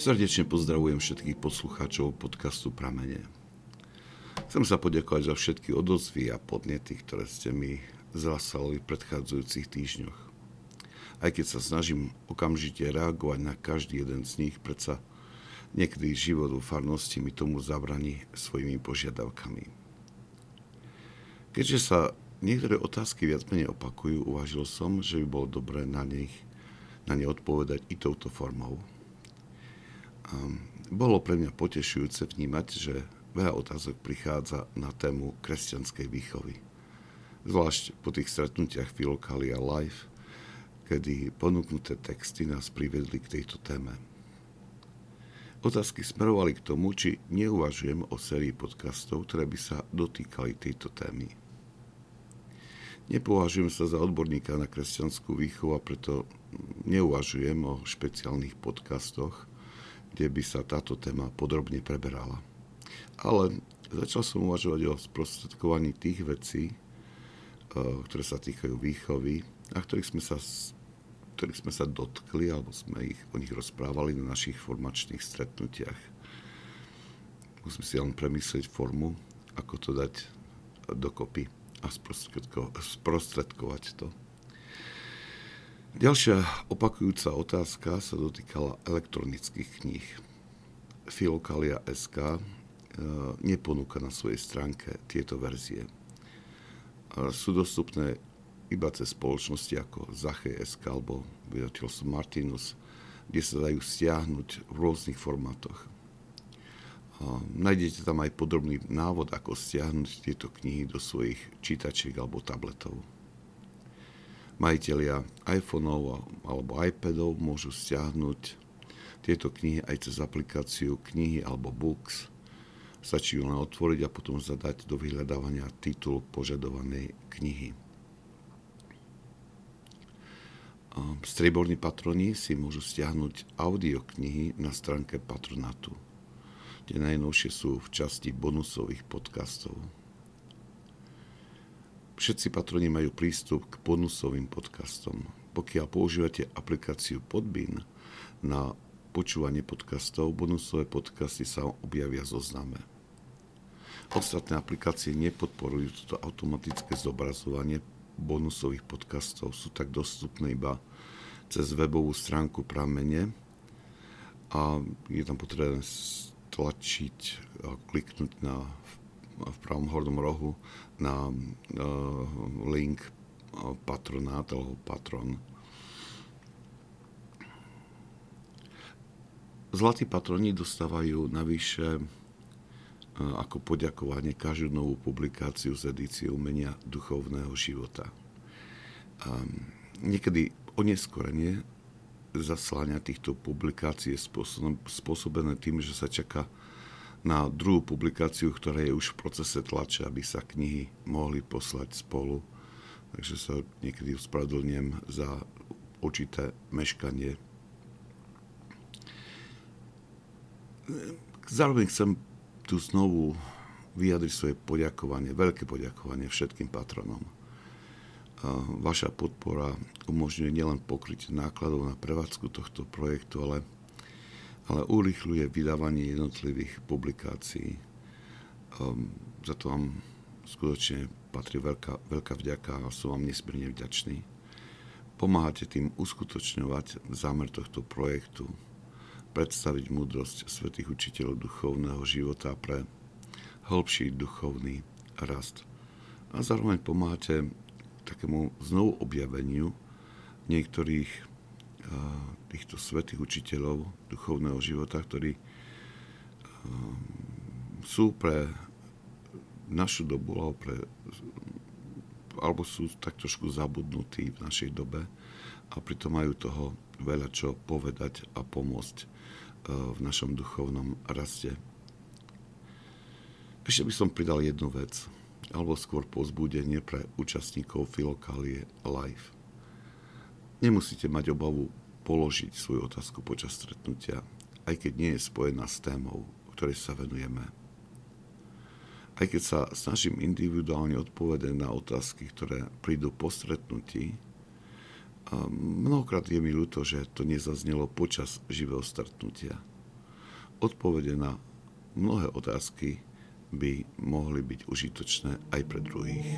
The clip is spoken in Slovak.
Srdečne pozdravujem všetkých poslucháčov podcastu Pramene. Chcem sa poďakovať za všetky odozvy a podnety, ktoré ste mi zaslali v predchádzajúcich týždňoch. Aj keď sa snažím okamžite reagovať na každý jeden z nich, predsa niekedy život vo farnosti mi tomu zabraní svojimi požiadavkami. Keďže sa niektoré otázky viac menej opakujú, uvažil som, že by bolo dobré na nich na ne odpovedať i touto formou. Bolo pre mňa potešujúce vnímať, že veľa otázok prichádza na tému kresťanskej výchovy. Zvlášť po tých stretnutiach Filokalia Live, kedy ponúknuté texty nás privedli k tejto téme. Otázky smerovali k tomu, či neuvažujem o sérii podcastov, ktoré by sa dotýkali tejto témy. Nepovažujem sa za odborníka na kresťanskú výchovu a preto neuvažujem o špeciálnych podcastoch, kde by sa táto téma podrobne preberala. Ale začal som uvažovať o sprostredkovaní tých vecí, e, ktoré sa týkajú výchovy a ktorých sme sa, ktorých sme sa dotkli alebo sme ich, o nich rozprávali na našich formačných stretnutiach. Musím si len premyslieť formu, ako to dať dokopy a sprostredko, sprostredkovať to. Ďalšia opakujúca otázka sa dotýkala elektronických kníh. Filokalia SK e, neponúka na svojej stránke tieto verzie. Sú dostupné iba cez spoločnosti ako Zache SK alebo vydateľstvo Martinus, kde sa dajú stiahnuť v rôznych formátoch. Nájdete tam aj podrobný návod, ako stiahnuť tieto knihy do svojich čítačiek alebo tabletov. Majiteľia iPhoneov alebo iPadov môžu stiahnuť tieto knihy aj cez aplikáciu knihy alebo books. Stačí ju len otvoriť a potom zadať do vyhľadávania titul požadovanej knihy. Strieborní patroni si môžu stiahnuť audioknihy na stránke patronátu. Tie najnovšie sú v časti bonusových podcastov. Všetci patroni majú prístup k bonusovým podcastom. Pokiaľ používate aplikáciu Podbean na počúvanie podcastov, bonusové podcasty sa objavia zozname. Ostatné aplikácie nepodporujú toto automatické zobrazovanie bonusových podcastov, sú tak dostupné iba cez webovú stránku Pramene a je tam potrebné stlačiť a kliknúť na v pravom hornom rohu na link patronát alebo patron. Zlatí patroni dostávajú navyše ako poďakovanie každú novú publikáciu z edície umenia duchovného života. niekedy oneskorenie zaslania týchto publikácií je spôsobené tým, že sa čaká na druhú publikáciu, ktorá je už v procese tlače, aby sa knihy mohli poslať spolu. Takže sa niekedy ospravedlňujem za určité meškanie. Zároveň chcem tu znovu vyjadriť svoje poďakovanie, veľké poďakovanie všetkým patronom. Vaša podpora umožňuje nielen pokryť nákladov na prevádzku tohto projektu, ale ale urychľuje vydávanie jednotlivých publikácií. Um, za to vám skutočne patrí veľká, veľká vďaka a som vám nesmierne vďačný. Pomáhate tým uskutočňovať zámer tohto projektu, predstaviť múdrosť svetých učiteľov duchovného života pre hĺbší duchovný rast. A zároveň pomáhate takému znovu objaveniu niektorých týchto svetých učiteľov duchovného života, ktorí sú pre našu dobu, alebo, pre, alebo sú tak trošku zabudnutí v našej dobe a pritom majú toho veľa čo povedať a pomôcť v našom duchovnom raste. Ešte by som pridal jednu vec, alebo skôr pozbudenie pre účastníkov Filokálie Live. Nemusíte mať obavu položiť svoju otázku počas stretnutia, aj keď nie je spojená s témou, ktorej sa venujeme. Aj keď sa snažím individuálne odpovedať na otázky, ktoré prídu po stretnutí, mnohokrát je mi ľúto, že to nezaznelo počas živého stretnutia. odpovede na mnohé otázky by mohli byť užitočné aj pre druhých.